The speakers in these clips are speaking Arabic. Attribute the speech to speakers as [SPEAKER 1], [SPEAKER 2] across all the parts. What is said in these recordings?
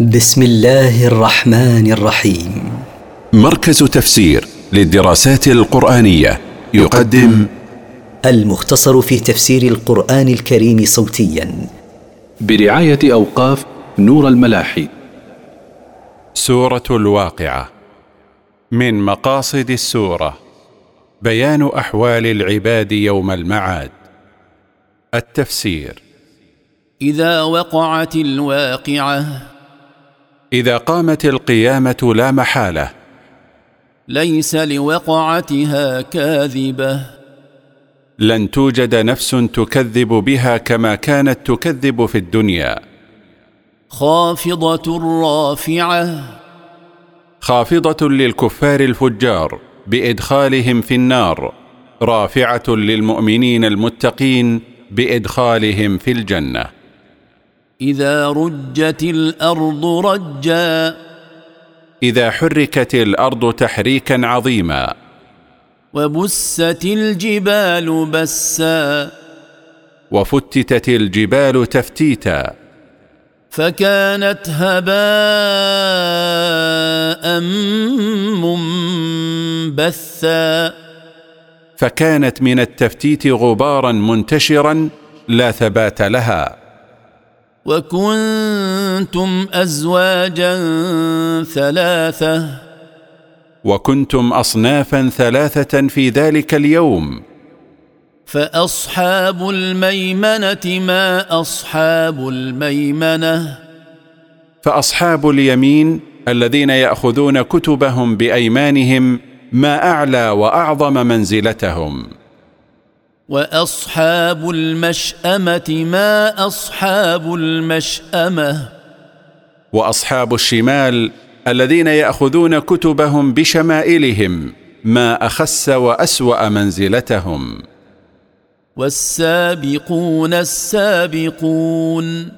[SPEAKER 1] بسم الله الرحمن الرحيم.
[SPEAKER 2] مركز تفسير للدراسات القرآنية يقدم
[SPEAKER 1] المختصر في تفسير القرآن الكريم صوتيا.
[SPEAKER 3] برعاية أوقاف نور الملاحي.
[SPEAKER 2] سورة الواقعة. من مقاصد السورة. بيان أحوال العباد يوم المعاد. التفسير.
[SPEAKER 4] إذا وقعت الواقعة
[SPEAKER 2] إذا قامت القيامة لا محالة.
[SPEAKER 4] ليس لوقعتها كاذبة.
[SPEAKER 2] لن توجد نفس تكذب بها كما كانت تكذب في الدنيا.
[SPEAKER 4] خافضة رافعة.
[SPEAKER 2] خافضة للكفار الفجار بإدخالهم في النار. رافعة للمؤمنين المتقين بإدخالهم في الجنة.
[SPEAKER 4] إذا رجت الأرض رجا.
[SPEAKER 2] إذا حركت الأرض تحريكا عظيما.
[SPEAKER 4] وبست الجبال بسا.
[SPEAKER 2] وفتتت الجبال تفتيتا.
[SPEAKER 4] فكانت هباء منبثا.
[SPEAKER 2] فكانت من التفتيت غبارا منتشرا لا ثبات لها.
[SPEAKER 4] وكنتم أزواجا ثلاثة.
[SPEAKER 2] وكنتم أصنافا ثلاثة في ذلك اليوم.
[SPEAKER 4] فأصحاب الميمنة ما أصحاب الميمنة.
[SPEAKER 2] فأصحاب اليمين الذين يأخذون كتبهم بأيمانهم ما أعلى وأعظم منزلتهم.
[SPEAKER 4] واصحاب المشامه ما اصحاب المشامه
[SPEAKER 2] واصحاب الشمال الذين ياخذون كتبهم بشمائلهم ما اخس واسوا منزلتهم
[SPEAKER 4] والسابقون السابقون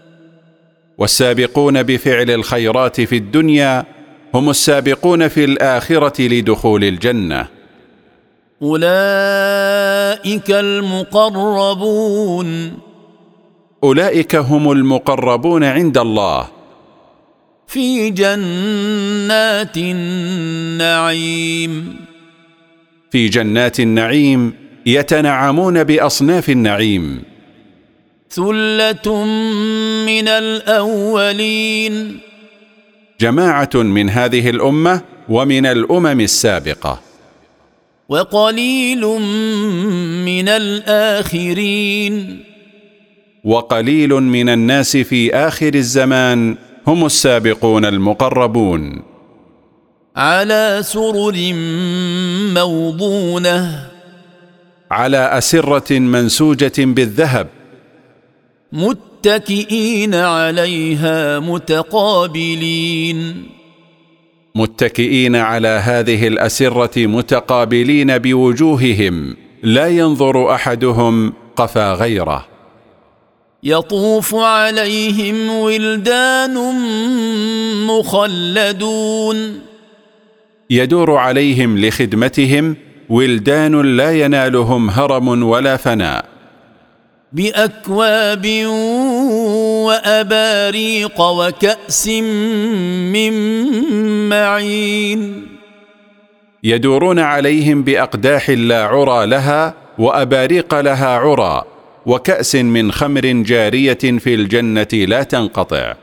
[SPEAKER 2] والسابقون بفعل الخيرات في الدنيا هم السابقون في الاخره لدخول الجنه
[SPEAKER 4] أولئك المقربون.
[SPEAKER 2] أولئك هم المقربون عند الله.
[SPEAKER 4] في جنات النعيم.
[SPEAKER 2] في جنات النعيم يتنعمون بأصناف النعيم.
[SPEAKER 4] ثلة من الأولين.
[SPEAKER 2] جماعة من هذه الأمة ومن الأمم السابقة.
[SPEAKER 4] وقليل من الآخرين.
[SPEAKER 2] وقليل من الناس في آخر الزمان هم السابقون المقربون.
[SPEAKER 4] على سرر موضونة.
[SPEAKER 2] على أسرة منسوجة بالذهب.
[SPEAKER 4] متكئين عليها متقابلين.
[SPEAKER 2] متكئين على هذه الأسرة متقابلين بوجوههم لا ينظر أحدهم قفا غيره.
[SPEAKER 4] يطوف عليهم ولدان مخلدون.
[SPEAKER 2] يدور عليهم لخدمتهم ولدان لا ينالهم هرم ولا فناء.
[SPEAKER 4] بأكواب وأباريق وكأس من معين.
[SPEAKER 2] يدورون عليهم بأقداح لا عرى لها وأباريق لها عرى وكأس من خمر جارية في الجنة لا تنقطع.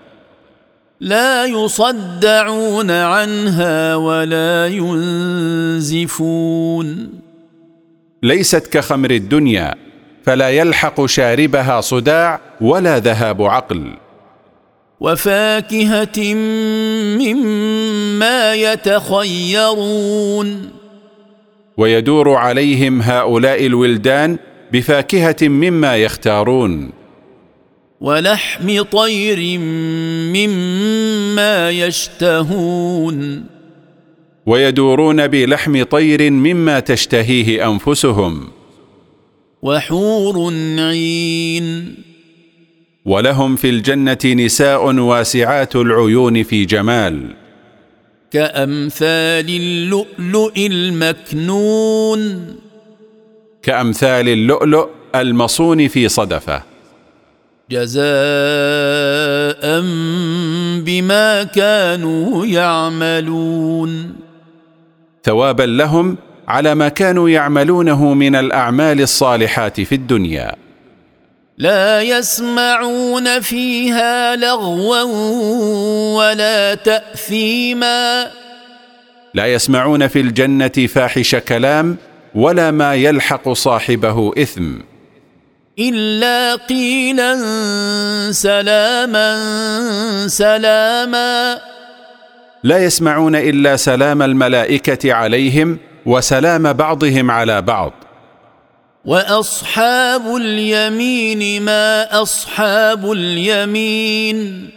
[SPEAKER 4] لا يصدعون عنها ولا ينزفون.
[SPEAKER 2] ليست كخمر الدنيا فلا يلحق شاربها صداع ولا ذهاب عقل.
[SPEAKER 4] وفاكهة مما يتخيرون.
[SPEAKER 2] ويدور عليهم هؤلاء الولدان بفاكهة مما يختارون.
[SPEAKER 4] ولحم طير مما يشتهون.
[SPEAKER 2] ويدورون بلحم طير مما تشتهيه أنفسهم.
[SPEAKER 4] وحور عين.
[SPEAKER 2] ولهم في الجنة نساء واسعات العيون في جمال.
[SPEAKER 4] كأمثال اللؤلؤ المكنون.
[SPEAKER 2] كأمثال اللؤلؤ المصون في صدفة.
[SPEAKER 4] جزاء بما كانوا يعملون.
[SPEAKER 2] ثوابا لهم على ما كانوا يعملونه من الأعمال الصالحات في الدنيا.
[SPEAKER 4] لا يسمعون فيها لغوا ولا تأثيما.
[SPEAKER 2] لا يسمعون في الجنة فاحش كلام ولا ما يلحق صاحبه إثم.
[SPEAKER 4] إلا قيلا سلاما سلاما.
[SPEAKER 2] لا يسمعون إلا سلام الملائكة عليهم وسلام بعضهم على بعض.
[SPEAKER 4] وأصحاب اليمين ما أصحاب اليمين.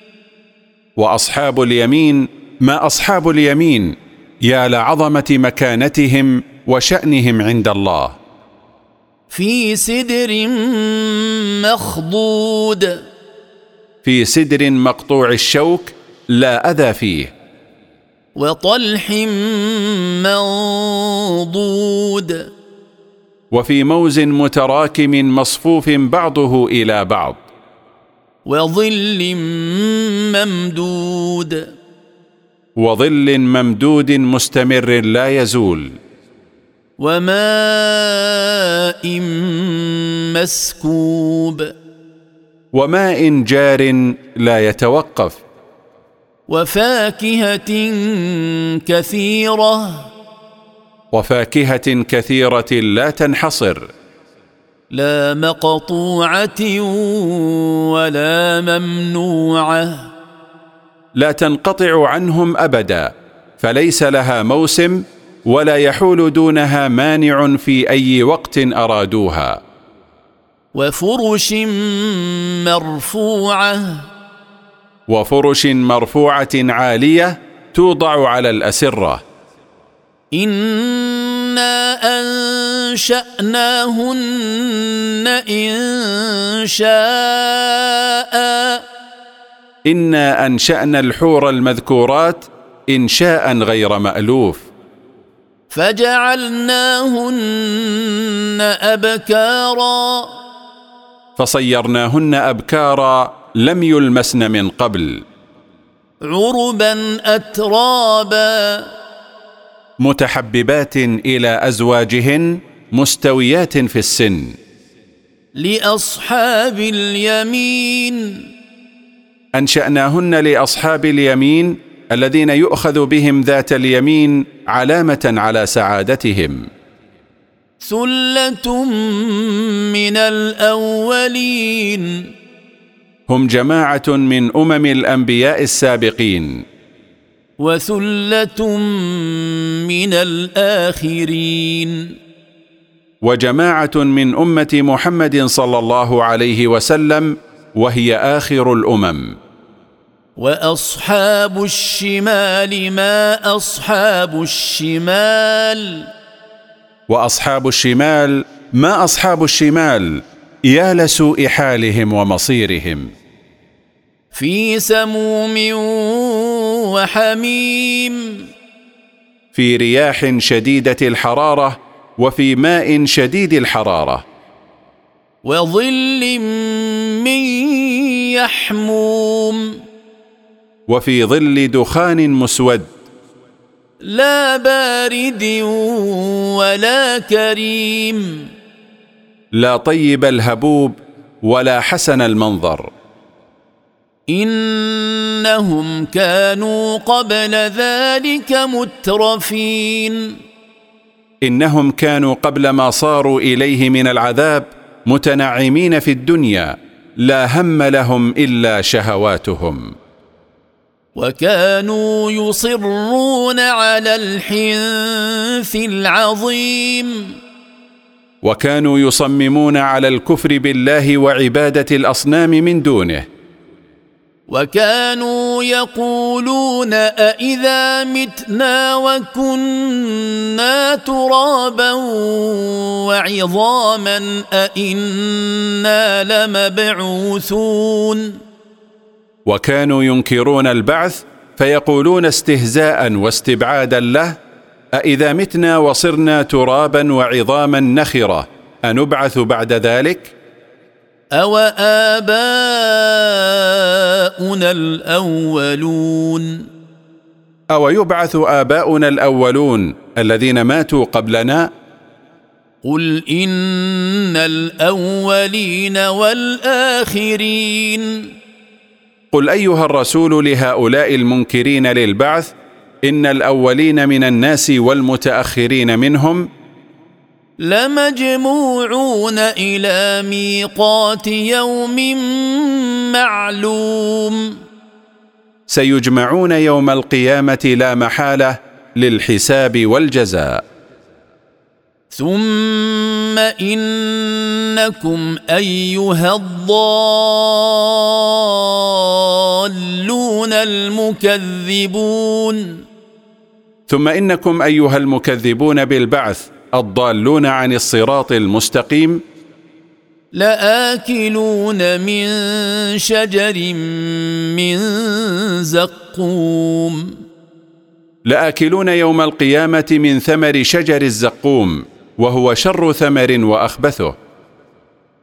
[SPEAKER 2] وأصحاب اليمين ما أصحاب اليمين يا لعظمة مكانتهم وشأنهم عند الله.
[SPEAKER 4] في سدر مخضود.
[SPEAKER 2] في سدر مقطوع الشوك لا أذى فيه.
[SPEAKER 4] وطلح منضود.
[SPEAKER 2] وفي موز متراكم مصفوف بعضه إلى بعض.
[SPEAKER 4] وظل ممدود.
[SPEAKER 2] وظل ممدود مستمر لا يزول.
[SPEAKER 4] وماء مسكوب.
[SPEAKER 2] وماء جار لا يتوقف.
[SPEAKER 4] وفاكهة كثيرة.
[SPEAKER 2] وفاكهة كثيرة لا تنحصر.
[SPEAKER 4] لا مقطوعة ولا ممنوعة.
[SPEAKER 2] لا تنقطع عنهم أبدا فليس لها موسم ولا يحول دونها مانع في أي وقت أرادوها.
[SPEAKER 4] وفرش مرفوعة.
[SPEAKER 2] وفرش مرفوعة عالية توضع على الأسرة.
[SPEAKER 4] إنا أنشأناهن إن شاء.
[SPEAKER 2] إنا انشانا الحور المذكورات انشاء غير مألوف.
[SPEAKER 4] فجعلناهن أبكارا.
[SPEAKER 2] فصيرناهن أبكارا لم يلمسن من قبل.
[SPEAKER 4] عربا اترابا.
[SPEAKER 2] متحببات إلى أزواجهن مستويات في السن.
[SPEAKER 4] لأصحاب اليمين.
[SPEAKER 2] أنشأناهن لأصحاب اليمين الذين يؤخذ بهم ذات اليمين علامة على سعادتهم.
[SPEAKER 4] ثله من الأولين.
[SPEAKER 2] هم جماعة من أمم الأنبياء السابقين.
[SPEAKER 4] وثلة من الآخرين.
[SPEAKER 2] وجماعة من أمة محمد صلى الله عليه وسلم وهي آخر الأمم.
[SPEAKER 4] وأصحاب الشمال ما أصحاب الشمال؟
[SPEAKER 2] وأصحاب الشمال ما أصحاب الشمال؟ يا لسوء حالهم ومصيرهم.
[SPEAKER 4] في سموم وحميم.
[SPEAKER 2] في رياح شديدة الحرارة وفي ماء شديد الحرارة.
[SPEAKER 4] وظل من يحموم.
[SPEAKER 2] وفي ظل دخان مسود.
[SPEAKER 4] لا بارد ولا كريم.
[SPEAKER 2] لا طيب الهبوب ولا حسن المنظر.
[SPEAKER 4] إنهم كانوا قبل ذلك مترفين.
[SPEAKER 2] إنهم كانوا قبل ما صاروا إليه من العذاب متنعمين في الدنيا لا هم لهم إلا شهواتهم.
[SPEAKER 4] وكانوا يصرون على الحنث العظيم.
[SPEAKER 2] وكانوا يصممون على الكفر بالله وعبادة الأصنام من دونه.
[SPEAKER 4] وكانوا يقولون أإذا متنا وكنا ترابا وعظاما أإنا لمبعوثون.
[SPEAKER 2] وكانوا ينكرون البعث فيقولون استهزاء واستبعادا له أإذا متنا وصرنا ترابا وعظاما نخرة أنبعث بعد ذلك؟
[SPEAKER 4] أوآباؤنا الأولون؟
[SPEAKER 2] أو يبعث آباؤنا الأولون الذين ماتوا قبلنا؟
[SPEAKER 4] قل إن الأولين والآخرين.
[SPEAKER 2] قل أيها الرسول لهؤلاء المنكرين للبعث؟ إن الأولين من الناس والمتأخرين منهم
[SPEAKER 4] لمجموعون إلى ميقات يوم معلوم.
[SPEAKER 2] سيجمعون يوم القيامة لا محالة للحساب والجزاء.
[SPEAKER 4] ثم إنكم أيها الضالون المكذبون.
[SPEAKER 2] ثم إنكم أيها المكذبون بالبعث الضالون عن الصراط المستقيم
[SPEAKER 4] لآكلون من شجر من زقوم.
[SPEAKER 2] لآكلون يوم القيامة من ثمر شجر الزقوم وهو شر ثمر وأخبثه.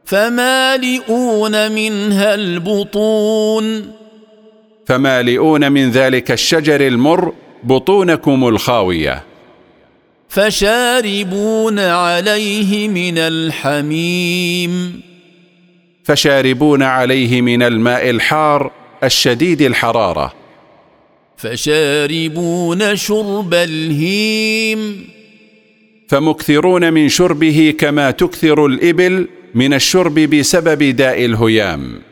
[SPEAKER 4] فمالئون منها البطون.
[SPEAKER 2] فمالئون من ذلك الشجر المر بطونكم الخاوية.
[SPEAKER 4] فشاربون عليه من الحميم.
[SPEAKER 2] فشاربون عليه من الماء الحار الشديد الحرارة.
[SPEAKER 4] فشاربون شرب الهيم.
[SPEAKER 2] فمكثرون من شربه كما تكثر الإبل من الشرب بسبب داء الهيام.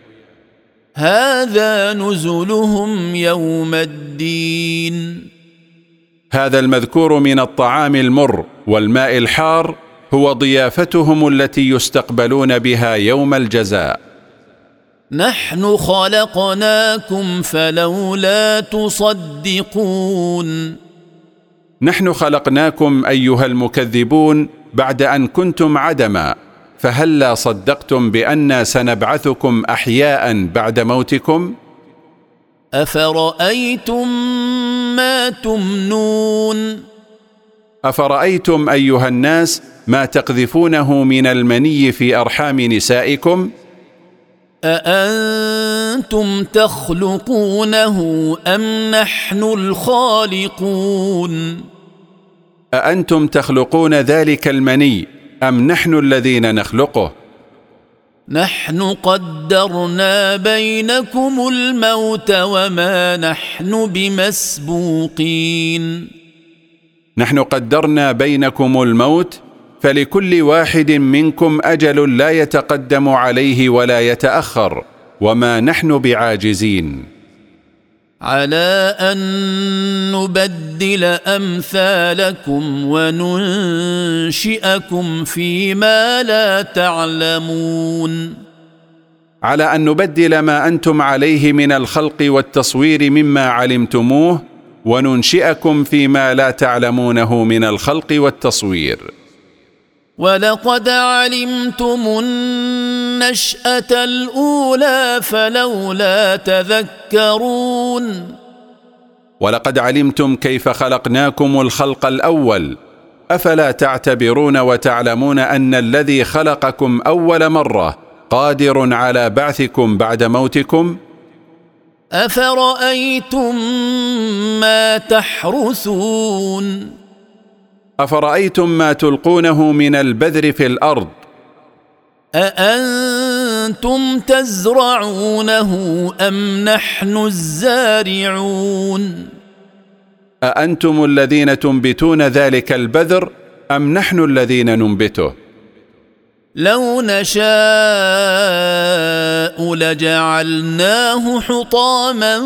[SPEAKER 4] هذا نزلهم يوم الدين.
[SPEAKER 2] هذا المذكور من الطعام المر والماء الحار هو ضيافتهم التي يستقبلون بها يوم الجزاء
[SPEAKER 4] نحن خلقناكم فلولا تصدقون
[SPEAKER 2] نحن خلقناكم أيها المكذبون بعد أن كنتم عدما فهلا صدقتم بأنا سنبعثكم أحياء بعد موتكم؟
[SPEAKER 4] أفرأيتم ما تمنون؟
[SPEAKER 2] أفرأيتم أيها الناس ما تقذفونه من المني في أرحام نسائكم؟
[SPEAKER 4] أأنتم تخلقونه أم نحن الخالقون؟
[SPEAKER 2] أأنتم تخلقون ذلك المني أم نحن الذين نخلقه؟
[SPEAKER 4] نحن قدرنا بينكم الموت وما نحن بمسبوقين.
[SPEAKER 2] نحن قدرنا بينكم الموت فلكل واحد منكم أجل لا يتقدم عليه ولا يتأخر وما نحن بعاجزين.
[SPEAKER 4] على أن نبدل أمثالكم وننشئكم فيما لا تعلمون.
[SPEAKER 2] على أن نبدل ما أنتم عليه من الخلق والتصوير مما علمتموه وننشئكم فيما لا تعلمونه من الخلق والتصوير.
[SPEAKER 4] ولقد علمتم النشأة الأولى فلولا تذكرون.
[SPEAKER 2] ولقد علمتم كيف خلقناكم الخلق الأول أفلا تعتبرون وتعلمون أن الذي خلقكم أول مرة قادر على بعثكم بعد موتكم؟
[SPEAKER 4] أفرأيتم ما تحرثون؟
[SPEAKER 2] أفرأيتم ما تلقونه من البذر في الأرض؟
[SPEAKER 4] أأنتم تزرعونه أم نحن الزارعون؟
[SPEAKER 2] أأنتم الذين تنبتون ذلك البذر أم نحن الذين ننبته؟
[SPEAKER 4] لو نشاء لجعلناه حطاما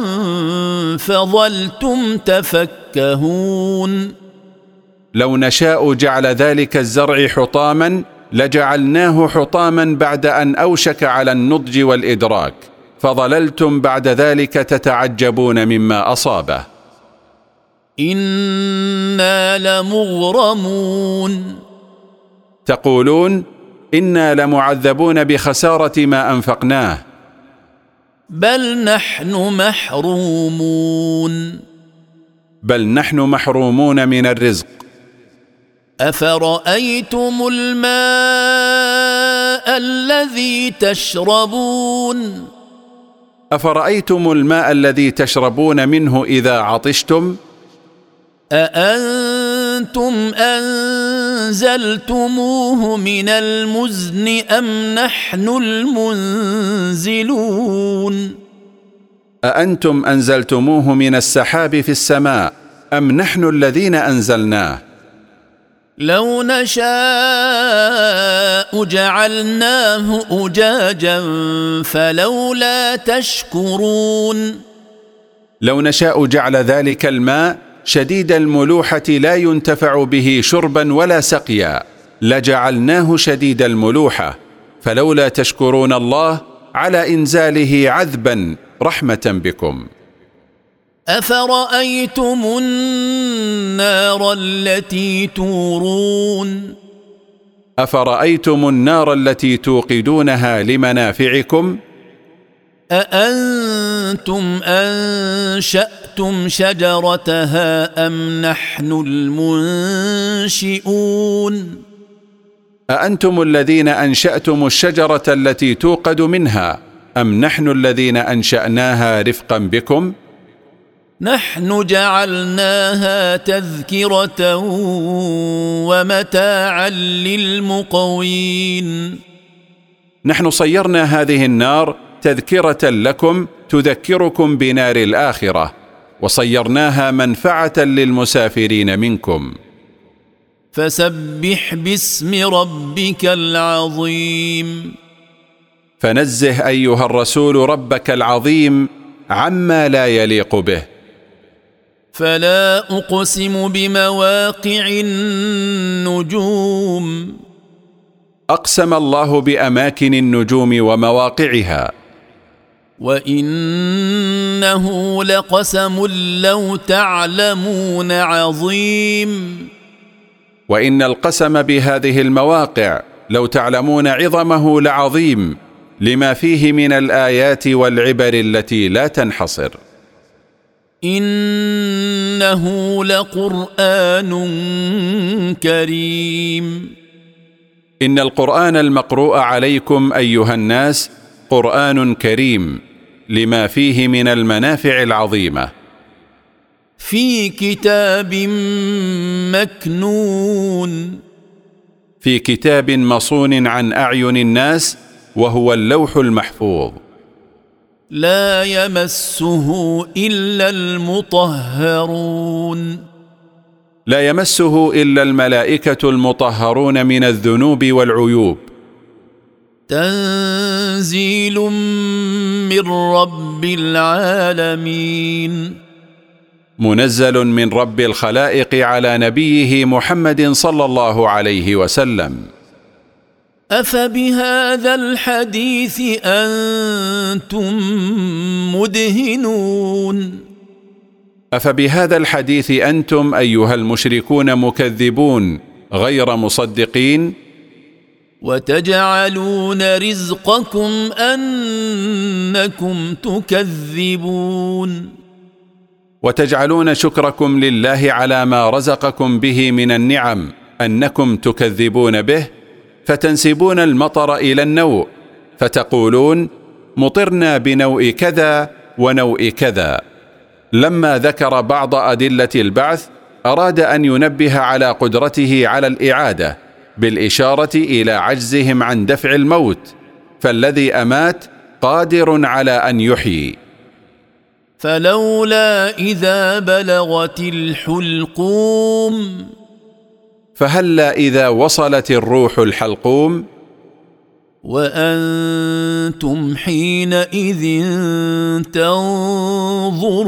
[SPEAKER 4] فظلتم تفكهون.
[SPEAKER 2] لو نشاء جعل ذلك الزرع حطاما لجعلناه حطاما بعد أن أوشك على النضج والإدراك فظللتم بعد ذلك تتعجبون مما أصابه.
[SPEAKER 4] إنا لمغرمون.
[SPEAKER 2] تقولون إنا لمعذبون بخسارة ما أنفقناه.
[SPEAKER 4] بل نحن محرومون.
[SPEAKER 2] بل نحن محرومون من الرزق.
[SPEAKER 4] أفرأيتم الماء الذي تشربون؟
[SPEAKER 2] أفرأيتم الماء الذي تشربون منه إذا عطشتم؟
[SPEAKER 4] أأنتم أنزلتموه من المزن أم نحن المنزلون؟
[SPEAKER 2] أأنتم أنزلتموه من السحاب في السماء أم نحن الذين أنزلناه؟
[SPEAKER 4] لو نشاء جعلناه أجاجا فلولا تشكرون.
[SPEAKER 2] لو نشاء جعل ذلك الماء شديد الملوحة لا ينتفع به شربا ولا سقيا. لجعلناه شديد الملوحة فلولا تشكرون الله على إنزاله عذبا رحمة بكم.
[SPEAKER 4] افرايتم النار التي تورون؟
[SPEAKER 2] افرايتم النار التي توقدونها لمنافعكم؟
[SPEAKER 4] اانتم انشاتم شجرتها ام نحن المنشئون؟
[SPEAKER 2] اانتم الذين انشاتم الشجره التي توقد منها ام نحن الذين انشاناها رفقا بكم؟
[SPEAKER 4] نحن جعلناها تذكرة ومتاعا للمقوين.
[SPEAKER 2] نحن صيرنا هذه النار تذكرة لكم تذكركم بنار الآخرة وصيرناها منفعة للمسافرين منكم.
[SPEAKER 4] فسبح باسم ربك العظيم.
[SPEAKER 2] فنزه أيها الرسول ربك العظيم عما لا يليق به.
[SPEAKER 4] فلا أقسم بمواقع النجوم.
[SPEAKER 2] أقسم الله بأماكن النجوم ومواقعها.
[SPEAKER 4] وإنه لقسم لو تعلمون عظيم.
[SPEAKER 2] وإن القسم بهذه المواقع لو تعلمون عظمه لعظيم لما فيه من الآيات والعبر التي لا تنحصر.
[SPEAKER 4] إنه لقرآن كريم.
[SPEAKER 2] إن القرآن المقروء عليكم أيها الناس قرآن كريم لما فيه من المنافع العظيمة.
[SPEAKER 4] في كتاب مكنون.
[SPEAKER 2] في كتاب مصون عن أعين الناس وهو اللوح المحفوظ.
[SPEAKER 4] لا يمسه إلا المطهرون.
[SPEAKER 2] لا يمسه إلا الملائكة المطهرون من الذنوب والعيوب.
[SPEAKER 4] تنزيل من رب العالمين.
[SPEAKER 2] منزل من رب الخلائق على نبيه محمد صلى الله عليه وسلم.
[SPEAKER 4] افبهذا الحديث أنتم مدهنون
[SPEAKER 2] افبهذا الحديث أنتم ايها المشركون مكذبون غير مصدقين
[SPEAKER 4] وتجعلون رزقكم انكم تكذبون
[SPEAKER 2] وتجعلون شكركم لله على ما رزقكم به من النعم انكم تكذبون به فتنسبون المطر إلى النوء فتقولون مطرنا بنوء كذا ونوء كذا. لما ذكر بعض أدلة البعث أراد أن ينبه على قدرته على الإعادة بالإشارة إلى عجزهم عن دفع الموت فالذي أمات قادر على أن يحيي.
[SPEAKER 4] فلولا إذا بلغت الحلقوم
[SPEAKER 2] فهلا إذا وصلت الروح الحلقوم؟
[SPEAKER 4] وأنتم حينئذ تنظرون.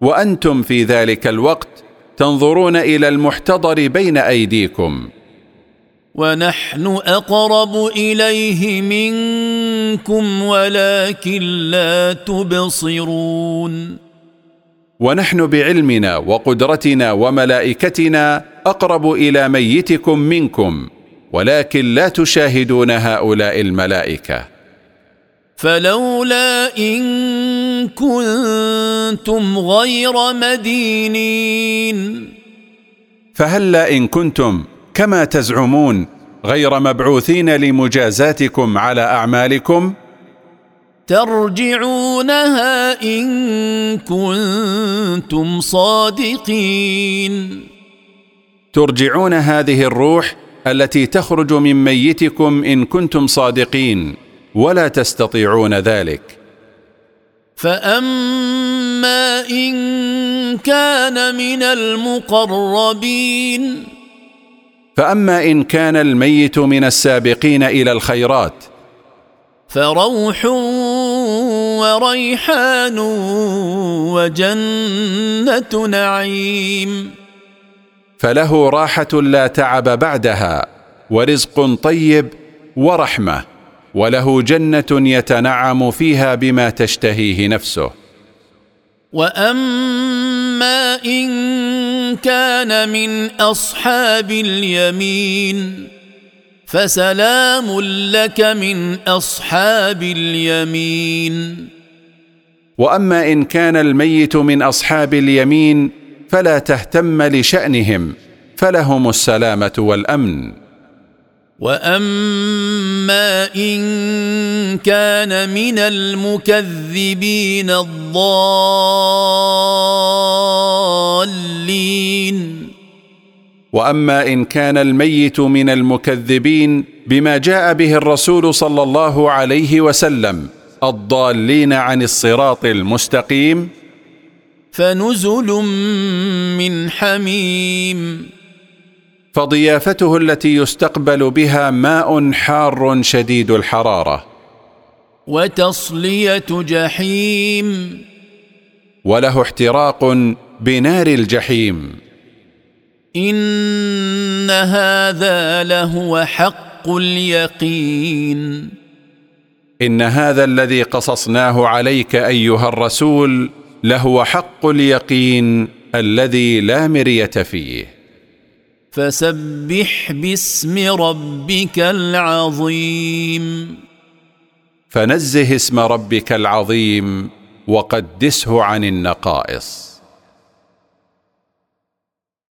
[SPEAKER 2] وأنتم في ذلك الوقت تنظرون إلى المحتضر بين أيديكم.
[SPEAKER 4] ونحن أقرب إليه منكم ولكن لا تبصرون.
[SPEAKER 2] ونحن بعلمنا وقدرتنا وملائكتنا أقرب إلى ميتكم منكم ولكن لا تشاهدون هؤلاء الملائكة.
[SPEAKER 4] فلولا إن كنتم غير مدينين.
[SPEAKER 2] فهلا إن كنتم كما تزعمون غير مبعوثين لمجازاتكم على أعمالكم؟
[SPEAKER 4] ترجعونها إن كنتم صادقين.
[SPEAKER 2] ترجعون هذه الروح التي تخرج من ميتكم إن كنتم صادقين ولا تستطيعون ذلك.
[SPEAKER 4] فأما إن كان من المقربين.
[SPEAKER 2] فأما إن كان الميت من السابقين إلى الخيرات
[SPEAKER 4] فروح وريحان وجنة نعيم.
[SPEAKER 2] فله راحة لا تعب بعدها ورزق طيب ورحمة وله جنة يتنعم فيها بما تشتهيه نفسه.
[SPEAKER 4] وأما إن كان من أصحاب اليمين فسلام لك من أصحاب اليمين.
[SPEAKER 2] وأما إن كان الميت من أصحاب اليمين فلا تهتم لشأنهم فلهم السلامة والأمن.
[SPEAKER 4] وأما إن كان من المكذبين الضالين.
[SPEAKER 2] وأما إن كان الميت من المكذبين بما جاء به الرسول صلى الله عليه وسلم الضالين عن الصراط المستقيم
[SPEAKER 4] فنزل من حميم.
[SPEAKER 2] فضيافته التي يستقبل بها ماء حار شديد الحرارة.
[SPEAKER 4] وتصلية جحيم.
[SPEAKER 2] وله احتراق بنار الجحيم.
[SPEAKER 4] ان هذا لهو حق اليقين
[SPEAKER 2] ان هذا الذي قصصناه عليك ايها الرسول لهو حق اليقين الذي لا مريه فيه.
[SPEAKER 4] فسبح باسم ربك العظيم.
[SPEAKER 2] فنزه اسم ربك العظيم وقدسه عن النقائص.